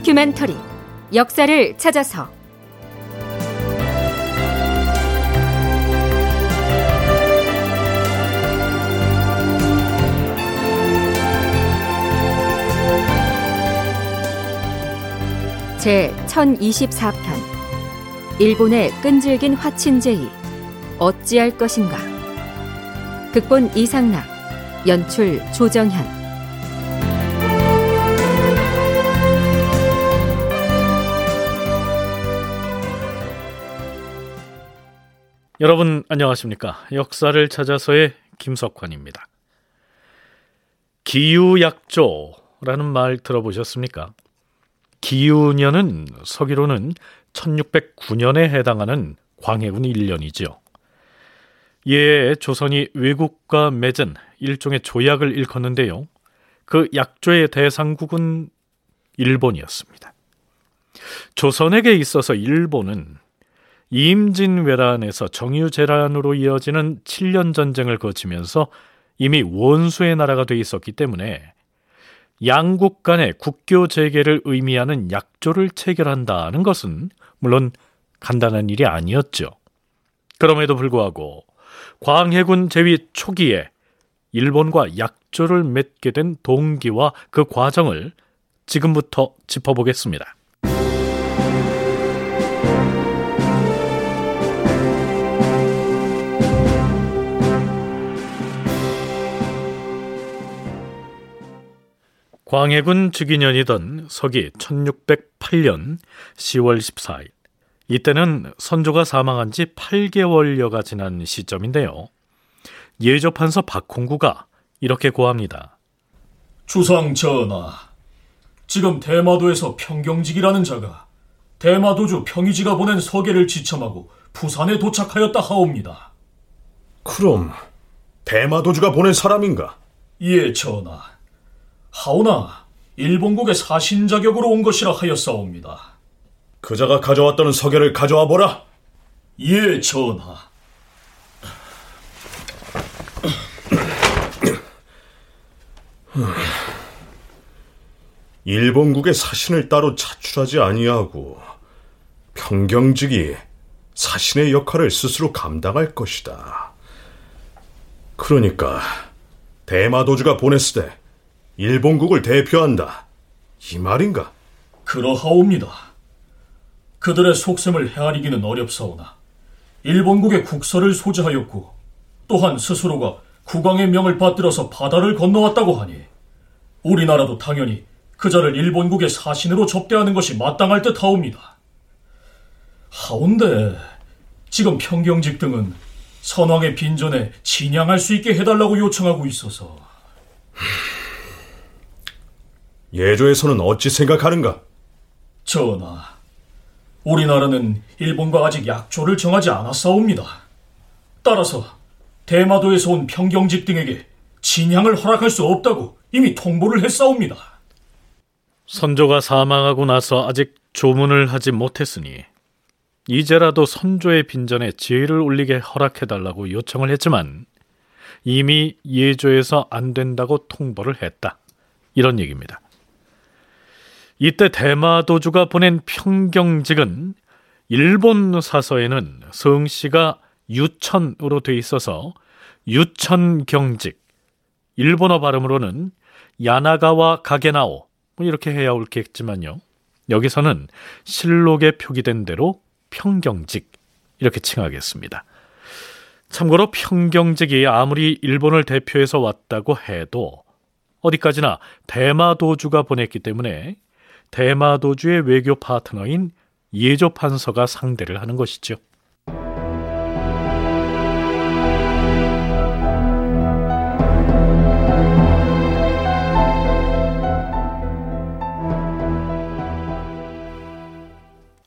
다큐멘터리 역사를 찾아서. 제 1024편 일본의 끈질긴 화친제의 어찌할 것인가. 극본 이상락 연출 조정현 여러분 안녕하십니까? 역사를 찾아서의 김석환입니다. 기유약조라는 말 들어보셨습니까? 기유년은 서기로는 1609년에 해당하는 광해군 1년이지요. 이에 조선이 외국과 맺은 일종의 조약을 일컫는데요. 그 약조의 대상국은 일본이었습니다. 조선에게 있어서 일본은 임진왜란에서 정유 재란으로 이어지는 7년 전쟁을 거치면서 이미 원수의 나라가 돼 있었기 때문에 양국 간의 국교 재개를 의미하는 약조를 체결한다는 것은 물론 간단한 일이 아니었죠. 그럼에도 불구하고 광해군 제위 초기에 일본과 약조를 맺게 된 동기와 그 과정을 지금부터 짚어보겠습니다. 광해군 즉위년이던 서기 1608년 10월 14일. 이때는 선조가 사망한 지 8개월여가 지난 시점인데요. 예조판서 박홍구가 이렇게 고합니다. 주상 전하, 지금 대마도에서 평경직이라는 자가 대마도주 평의지가 보낸 서계를 지참하고 부산에 도착하였다 하옵니다. 그럼 대마도주가 보낸 사람인가? 예, 전하. 하오나 일본국의 사신 자격으로 온 것이라 하였사옵니다. 그자가 가져왔다는 서계를 가져와 보라. 예, 전하. 일본국의 사신을 따로 차출하지 아니하고 평경직이 사신의 역할을 스스로 감당할 것이다. 그러니까 대마도주가 보냈을 때 일본국을 대표한다. 이 말인가? 그러하옵니다. 그들의 속셈을 헤아리기는 어렵사오나 일본국의 국서를 소지하였고 또한 스스로가 국왕의 명을 받들어서 바다를 건너왔다고 하니 우리나라도 당연히 그자를 일본국의 사신으로 접대하는 것이 마땅할 듯 하옵니다. 하온데 지금 평경직 등은 선왕의 빈전에 진양할 수 있게 해달라고 요청하고 있어서 예조에서는 어찌 생각하는가? 전하, 우리나라는 일본과 아직 약조를 정하지 않았사옵니다. 따라서 대마도에서 온 평경직 등에게 진양을 허락할 수 없다고 이미 통보를 했사옵니다. 선조가 사망하고 나서 아직 조문을 하지 못했으니 이제라도 선조의 빈전에 지혜를 올리게 허락해달라고 요청을 했지만 이미 예조에서 안 된다고 통보를 했다. 이런 얘기입니다. 이때 대마도주가 보낸 평경직은 일본 사서에는 성씨가 유천으로 돼 있어서 유천경직, 일본어 발음으로는 야나가와 가게나오 뭐 이렇게 해야 옳겠지만요. 여기서는 실록에 표기된 대로 평경직 이렇게 칭하겠습니다. 참고로 평경직이 아무리 일본을 대표해서 왔다고 해도 어디까지나 대마도주가 보냈기 때문에 대마도주의 외교 파트너인 예조 판서가 상대를 하는 것이죠.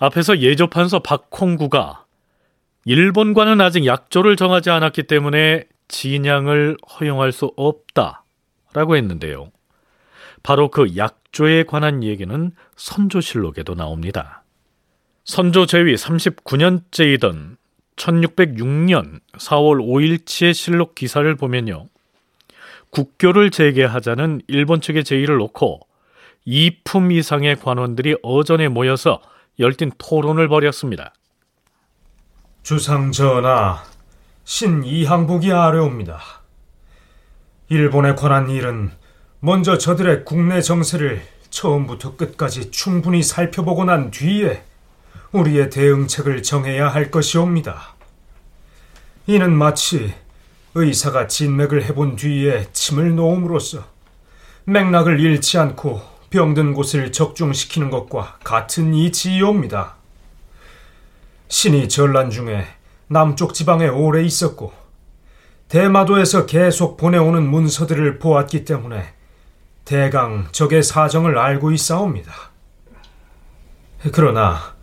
앞에서 예조 판서 박홍구가 일본과는 아직 약조를 정하지 않았기 때문에 진양을 허용할 수 없다라고 했는데요. 바로 그 약 조에 관한 얘기는 선조실록에도 나옵니다. 선조 제위 39년째이던 1606년 4월 5일치의 실록 기사를 보면요. 국교를 재개하자는 일본 측의 제의를 놓고 2품 이상의 관원들이 어전에 모여서 열띤 토론을 벌였습니다. 주상 전하, 신 이항복이 아뢰옵니다. 일본에 관한 일은 먼저 저들의 국내 정세를 처음부터 끝까지 충분히 살펴보고 난 뒤에 우리의 대응책을 정해야 할 것이옵니다. 이는 마치 의사가 진맥을 해본 뒤에 침을 놓음으로써 맥락을 잃지 않고 병든 곳을 적중시키는 것과 같은 이치이옵니다. 신이 전란 중에 남쪽 지방에 오래 있었고 대마도에서 계속 보내오는 문서들을 보았기 때문에 대강 적의 사정을 알고 있사옵니다. 그러나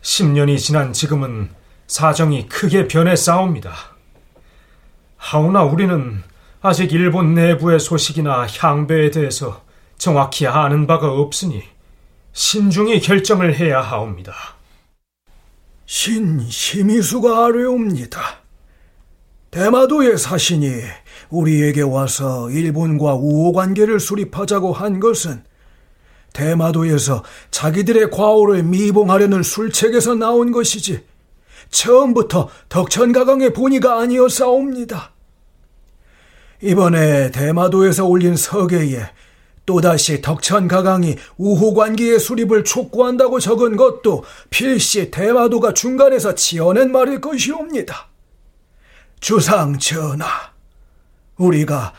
10년이 지난 지금은 사정이 크게 변했사옵니다. 하오나 우리는 아직 일본 내부의 소식이나 향배에 대해서 정확히 아는 바가 없으니 신중히 결정을 해야 하옵니다. 신 심의수가 아뢰옵니다. 대마도의 사신이 우리에게 와서 일본과 우호 관계를 수립하자고 한 것은 대마도에서 자기들의 과오를 미봉하려는 술책에서 나온 것이지 처음부터 덕천가강의 본의가 아니었사옵니다. 이번에 대마도에서 올린 서계에 또다시 덕천가강이 우호관계의 수립을 촉구한다고 적은 것도 필시 대마도가 중간에서 지어낸 말일 것이옵니다. 주상 전하, 우리가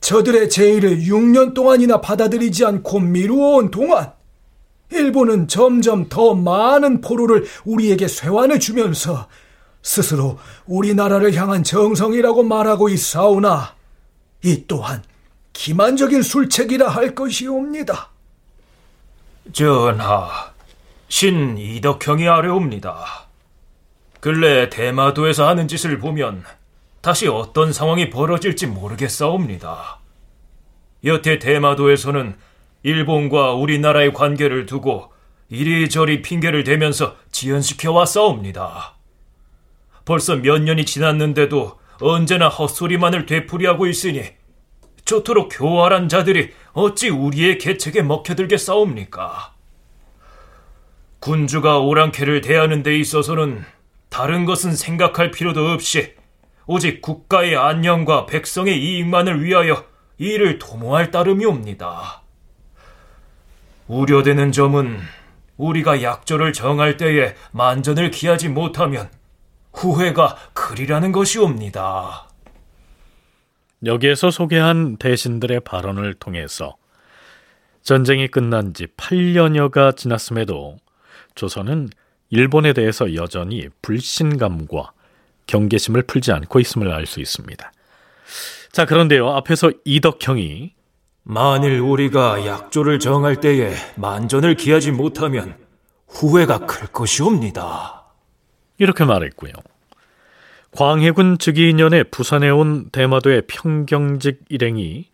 저들의 제의를 6년 동안이나 받아들이지 않고 미루어온 동안 일본은 점점 더 많은 포로를 우리에게 쇄환해 주면서 스스로 우리나라를 향한 정성이라고 말하고 있사오나 이 또한 기만적인 술책이라 할 것이옵니다. 전하, 신 이덕형이 아뢰옵니다. 근래 대마도에서 하는 짓을 보면 다시 어떤 상황이 벌어질지 모르겠사옵니다. 여태 대마도에서는 일본과 우리나라의 관계를 두고 이리저리 핑계를 대면서 지연시켜 왔사옵니다. 벌써 몇 년이 지났는데도 언제나 헛소리만을 되풀이하고 있으니 저토록 교활한 자들이 어찌 우리의 계책에 먹혀들겠사옵니까? 군주가 오랑캐를 대하는 데 있어서는 다른 것은 생각할 필요도 없이 오직 국가의 안녕과 백성의 이익만을 위하여 이를 도모할 따름이옵니다. 우려되는 점은 우리가 약조를 정할 때에 만전을 기하지 못하면 후회가 그리라는 것이옵니다. 여기에서 소개한 대신들의 발언을 통해서 전쟁이 끝난 지 8년여가 지났음에도 조선은 일본에 대해서 여전히 불신감과 경계심을 풀지 않고 있음을 알 수 있습니다. 자, 그런데요. 앞에서 이덕형이 만일 우리가 약조를 정할 때에 만전을 기하지 못하면 후회가 클 것이옵니다. 이렇게 말했고요. 광해군 즉위년에 부산에 온 대마도의 평경직 일행이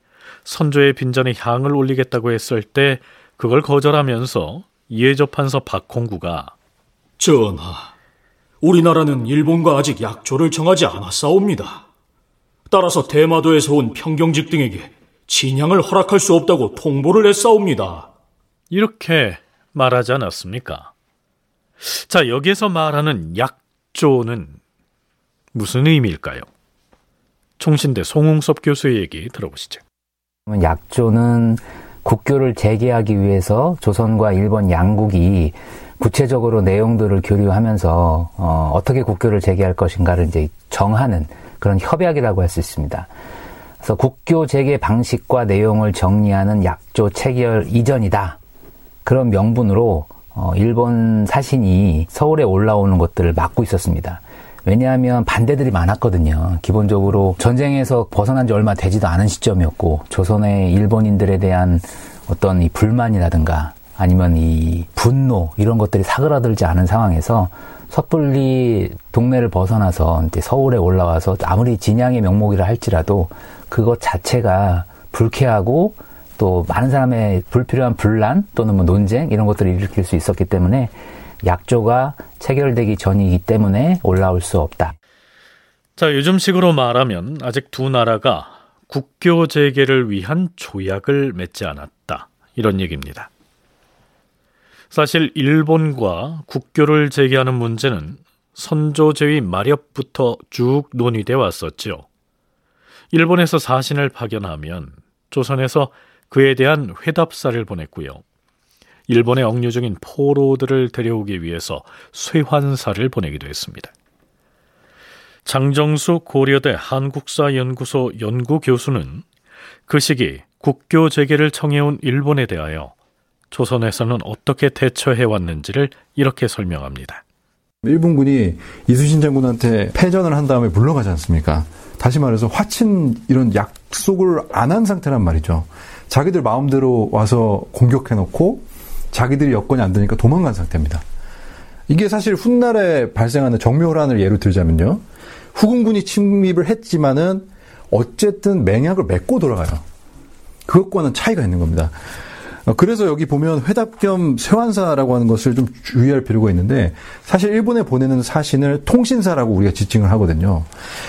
선조의 빈전에 향을 올리겠다고 했을 때 그걸 거절하면서 예조판서 박홍구가 전하, 우리나라는 일본과 아직 약조를 정하지 않았사옵니다. 따라서 대마도에서 온 평경직 등에게 진양을 허락할 수 없다고 통보를 했사옵니다. 이렇게 말하지 않았습니까? 자, 여기에서 말하는 약조는 무슨 의미일까요? 총신대 송웅섭 교수의 얘기 들어보시죠. 약조는 국교를 재개하기 위해서 조선과 일본 양국이 구체적으로 내용들을 교류하면서 어, 떻게 국교를 재개할 것인가를 이제 정하는 그런 협약이라고 할 수 있습니다. 그래서 국교 재개 방식과 내용을 정리하는 약조 체결 이전이다. 그런 명분으로 어, 일본 사신이 서울에 올라오는 것들을 막고 있었습니다. 왜냐하면 반대들이 많았거든요. 기본적으로 전쟁에서 벗어난 지 얼마 되지도 않은 시점이었고 조선의 일본인들에 대한 어떤 이 불만이라든가 아니면 이 분노 이런 것들이 사그라들지 않은 상황에서 섣불리 동네를 벗어나서 이제 서울에 올라와서 아무리 진양의 명목이라 할지라도 그것 자체가 불쾌하고 또 많은 사람의 불필요한 분란 또는 뭐 논쟁 이런 것들을 일으킬 수 있었기 때문에 약조가 체결되기 전이기 때문에 올라올 수 없다. 자, 요즘식으로 말하면 아직 두 나라가 국교 재개를 위한 조약을 맺지 않았다. 이런 얘기입니다. 사실 일본과 국교를 재개하는 문제는 선조제위 마렵부터 쭉 논의돼 왔었죠. 일본에서 사신을 파견하면 조선에서 그에 대한 회답사를 보냈고요. 일본에 억류 중인 포로들을 데려오기 위해서 쇠환사를 보내기도 했습니다. 장정수 고려대 한국사연구소 연구교수는 그 시기 국교 재개를 청해온 일본에 대하여 조선에서는 어떻게 대처해 왔는지를 이렇게 설명합니다. 일본군이 이순신 장군한테 패전을 한 다음에 물러가지 않습니까? 다시 말해서 화친 이런 약속을 안 한 상태란 말이죠. 자기들 마음대로 와서 공격해놓고 자기들이 여건이 안 되니까 도망간 상태입니다. 이게 사실 훗날에 발생하는 정묘호란을 예로 들자면요. 후금군이 침입을 했지만은 어쨌든 맹약을 맺고 돌아가요. 그것과는 차이가 있는 겁니다. 어, 그래서 여기 보면 회답 겸 세환사라고 하는 것을 좀 주의할 필요가 있는데 사실 일본에 보내는 사신을 통신사라고 우리가 지칭을 하거든요.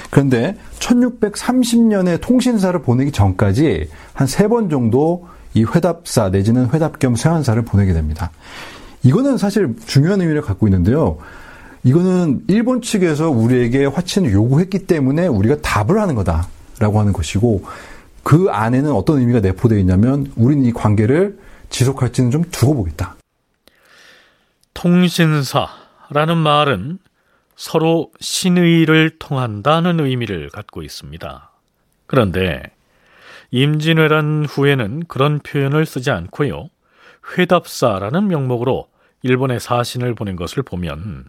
그런데 1630년에 통신사를 보내기 전까지 한 세 번 정도 이 회답사 내지는 회답 겸 세환사를 보내게 됩니다. 이거는 사실 중요한 의미를 갖고 있는데요. 이거는 일본 측에서 우리에게 화친을 요구했기 때문에 우리가 답을 하는 거다라고 하는 것이고 그 안에는 어떤 의미가 내포되어 있냐면 우리는 이 관계를 지속할지는 좀 두고 보겠다. 통신사라는 말은 서로 신의를 통한다는 의미를 갖고 있습니다. 그런데 임진왜란 후에는 그런 표현을 쓰지 않고요. 회답사라는 명목으로 일본에 사신을 보낸 것을 보면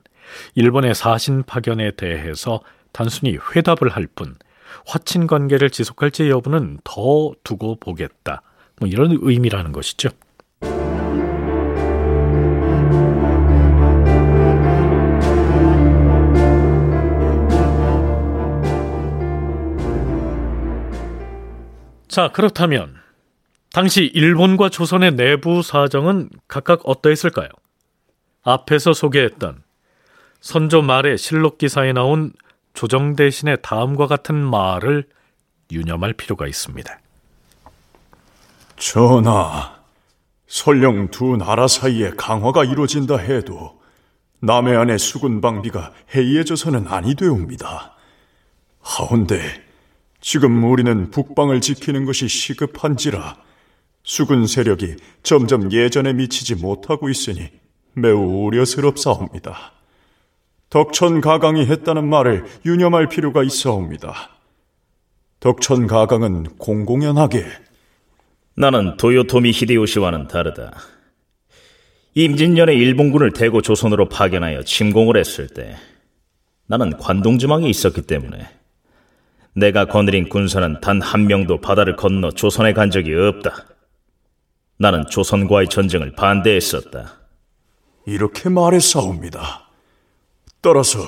일본의 사신 파견에 대해서 단순히 회답을 할 뿐 화친 관계를 지속할지 여부는 더 두고 보겠다. 뭐 이런 의미라는 것이죠. 자, 그렇다면 당시 일본과 조선의 내부 사정은 각각 어떠했을까요? 앞에서 소개했던 선조 말의 실록 기사에 나온 조정 대신의 다음과 같은 말을 유념할 필요가 있습니다. 전하, 설령 두 나라 사이에 강화가 이루어진다 해도 남해안의 수군 방비가 해이해져서는 아니 되옵니다. 하운데 지금 우리는 북방을 지키는 것이 시급한지라 수군 세력이 점점 예전에 미치지 못하고 있으니 매우 우려스럽사옵니다. 덕천 가강이 했다는 말을 유념할 필요가 있어옵니다. 덕천 가강은 공공연하게 나는 도요토미 히데요시와는 다르다. 임진년에 일본군을 대구 조선으로 파견하여 침공을 했을 때 나는 관동지망에 있었기 때문에 내가 거느린 군사는 단 한 명도 바다를 건너 조선에 간 적이 없다. 나는 조선과의 전쟁을 반대했었다. 이렇게 말했사옵니다. 따라서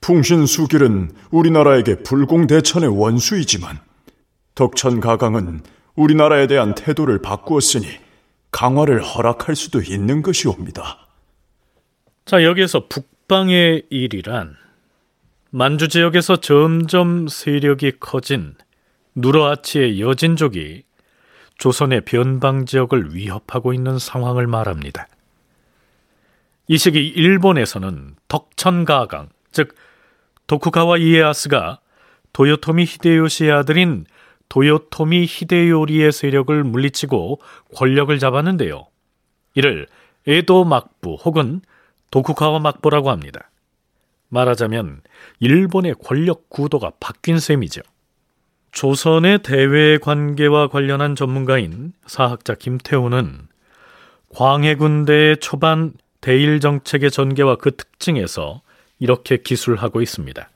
풍신수길은 우리나라에게 불공대천의 원수이지만 덕천가강은 우리나라에 대한 태도를 바꾸었으니 강화를 허락할 수도 있는 것이옵니다. 자, 여기에서 북방의 일이란 만주 지역에서 점점 세력이 커진 누르아치의 여진족이 조선의 변방 지역을 위협하고 있는 상황을 말합니다. 이 시기 일본에서는 덕천가강, 즉 도쿠가와 이에야스가 도요토미 히데요시의 아들인 도요토미 히데요리의 세력을 물리치고 권력을 잡았는데요. 이를 에도 막부 혹은 도쿠가와 막부라고 합니다. 말하자면 일본의 권력 구도가 바뀐 셈이죠. 조선의 대외 관계와 관련한 전문가인 사학자 김태호는 광해군대의 초반 대일 정책의 전개와 그 특징에서 이렇게 기술하고 있습니다.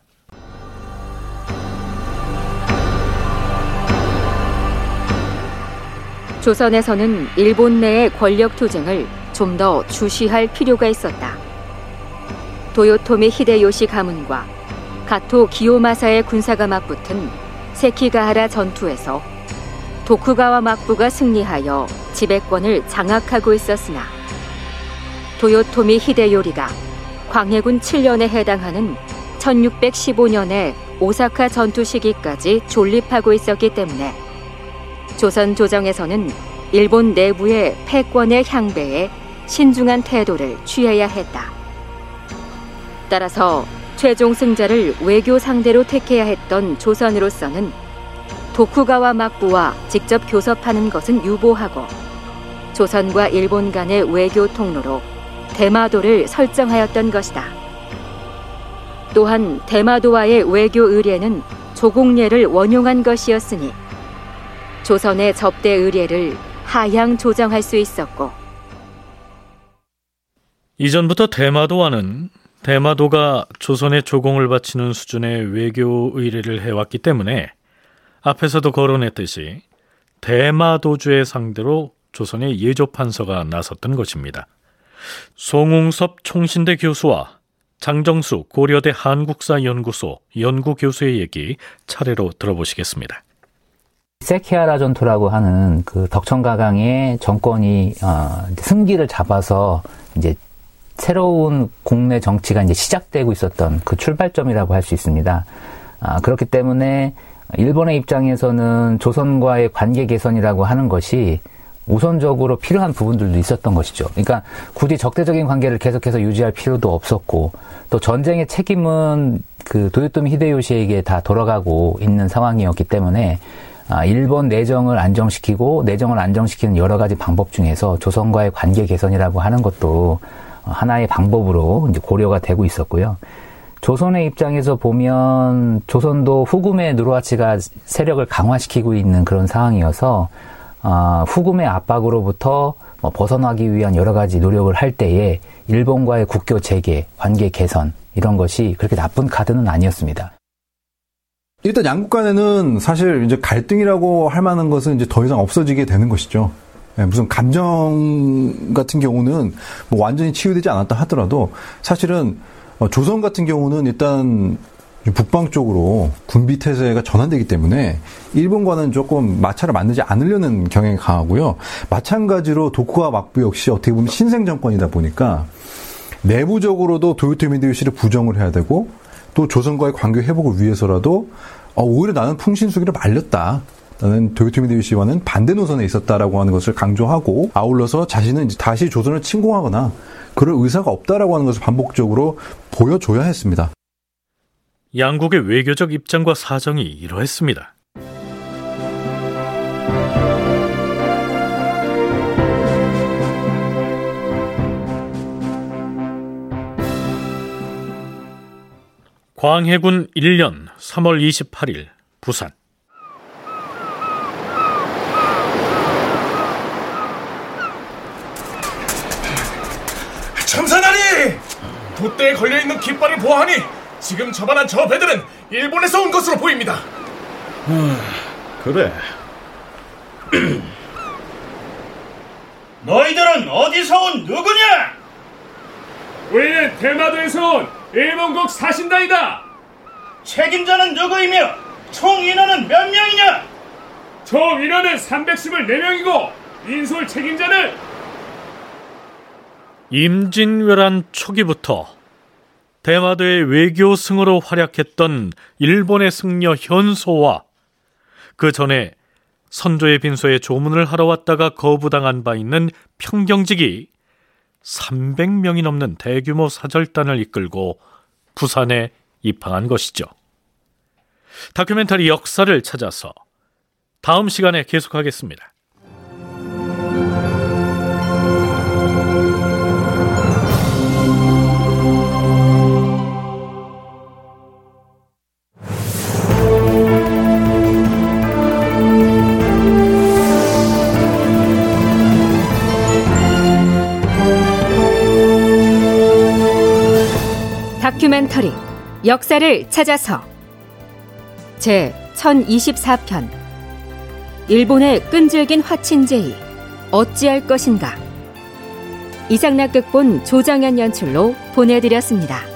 조선에서는 일본 내의 권력 투쟁을 좀 더 주시할 필요가 있었다. 도요토미 히데요시 가문과 가토 기요마사의 군사가 맞붙은 세키가하라 전투에서 도쿠가와 막부가 승리하여 지배권을 장악하고 있었으나 도요토미 히데요리가 광해군 7년에 해당하는 1615년의 오사카 전투 시기까지 존립하고 있었기 때문에 조선 조정에서는 일본 내부의 패권의 향배에 신중한 태도를 취해야 했다. 따라서 최종 승자를 외교 상대로 택해야 했던 조선으로서는 도쿠가와 막부와 직접 교섭하는 것은 유보하고 조선과 일본 간의 외교 통로로 대마도를 설정하였던 것이다. 또한 대마도와의 외교 의례는 조공례를 원용한 것이었으니 조선의 접대 의례를 하향 조정할 수 있었고 이전부터 대마도와는 대마도가 조선의 조공을 바치는 수준의 외교 의례를 해왔기 때문에 앞에서도 거론했듯이 대마도주의 상대로 조선의 예조판서가 나섰던 것입니다. 송웅섭 총신대 교수와 장정수 고려대 한국사연구소 연구교수의 얘기 차례로 들어보시겠습니다. 세키아라 전투라고 하는 그 덕천가강의 정권이 어, 승기를 잡아서 이제 새로운 국내 정치가 이제 시작되고 있었던 그 출발점이라고 할 수 있습니다. 아, 그렇기 때문에 일본의 입장에서는 조선과의 관계 개선이라고 하는 것이 우선적으로 필요한 부분들도 있었던 것이죠. 그러니까 굳이 적대적인 관계를 계속해서 유지할 필요도 없었고 또 전쟁의 책임은 그 도요토미 히데요시에게 다 돌아가고 있는 상황이었기 때문에 아, 일본 내정을 안정시키고 내정을 안정시키는 여러 가지 방법 중에서 조선과의 관계 개선이라고 하는 것도 하나의 방법으로 이제 고려가 되고 있었고요. 조선의 입장에서 보면 조선도 후금의 누르하치가 세력을 강화시키고 있는 그런 상황이어서 어, 후금의 압박으로부터 뭐 벗어나기 위한 여러 가지 노력을 할 때에 일본과의 국교 재개, 관계 개선 이런 것이 그렇게 나쁜 카드는 아니었습니다. 일단 양국 간에는 사실 이제 갈등이라고 할 만한 것은 이제 더 이상 없어지게 되는 것이죠. 예, 무슨 감정 같은 경우는 뭐 완전히 치유되지 않았다 하더라도 사실은 어, 조선 같은 경우는 일단 북방 쪽으로 군비 태세가 전환되기 때문에 일본과는 조금 마찰을 만들지 않으려는 경향이 강하고요. 마찬가지로 도쿠와 막부 역시 어떻게 보면 신생 정권이다 보니까 내부적으로도 도요토미 히데요시를 부정을 해야 되고 또 조선과의 관계 회복을 위해서라도 어, 오히려 나는 풍신수기를 말렸다. 나는 도요토미 히데요시와는 반대 노선에 있었다라고 하는 것을 강조하고 아울러서 자신은 다시 조선을 침공하거나 그럴 의사가 없다라고 하는 것을 반복적으로 보여줘야 했습니다. 양국의 외교적 입장과 사정이 이러했습니다. 광해군 1년 3월 28일 부산 참사나리! 돛대에 걸려있는 깃발을 보아하니 지금 처반한 저 배들은 일본에서 온 것으로 보입니다. 그래. 너희들은 어디서 온 누구냐? 우리는 대마도에서 온 일본국 사신단이다. 책임자는 누구이며 총 인원은 몇 명이냐? 총 인원은 324명이고 인솔 책임자는 임진왜란 초기부터 대마도의 외교 승으로 활약했던 일본의 승려 현소와 그 전에 선조의 빈소에 조문을 하러 왔다가 거부당한 바 있는 평경직이 300명이 넘는 대규모 사절단을 이끌고 부산에 입항한 것이죠. 다큐멘터리 역사를 찾아서 다음 시간에 계속하겠습니다. 다큐멘터리 역사를 찾아서. 제 1024편. 일본의 끈질긴 화친제의 어찌할 것인가. 이상락극본 조정현 연출로 보내드렸습니다.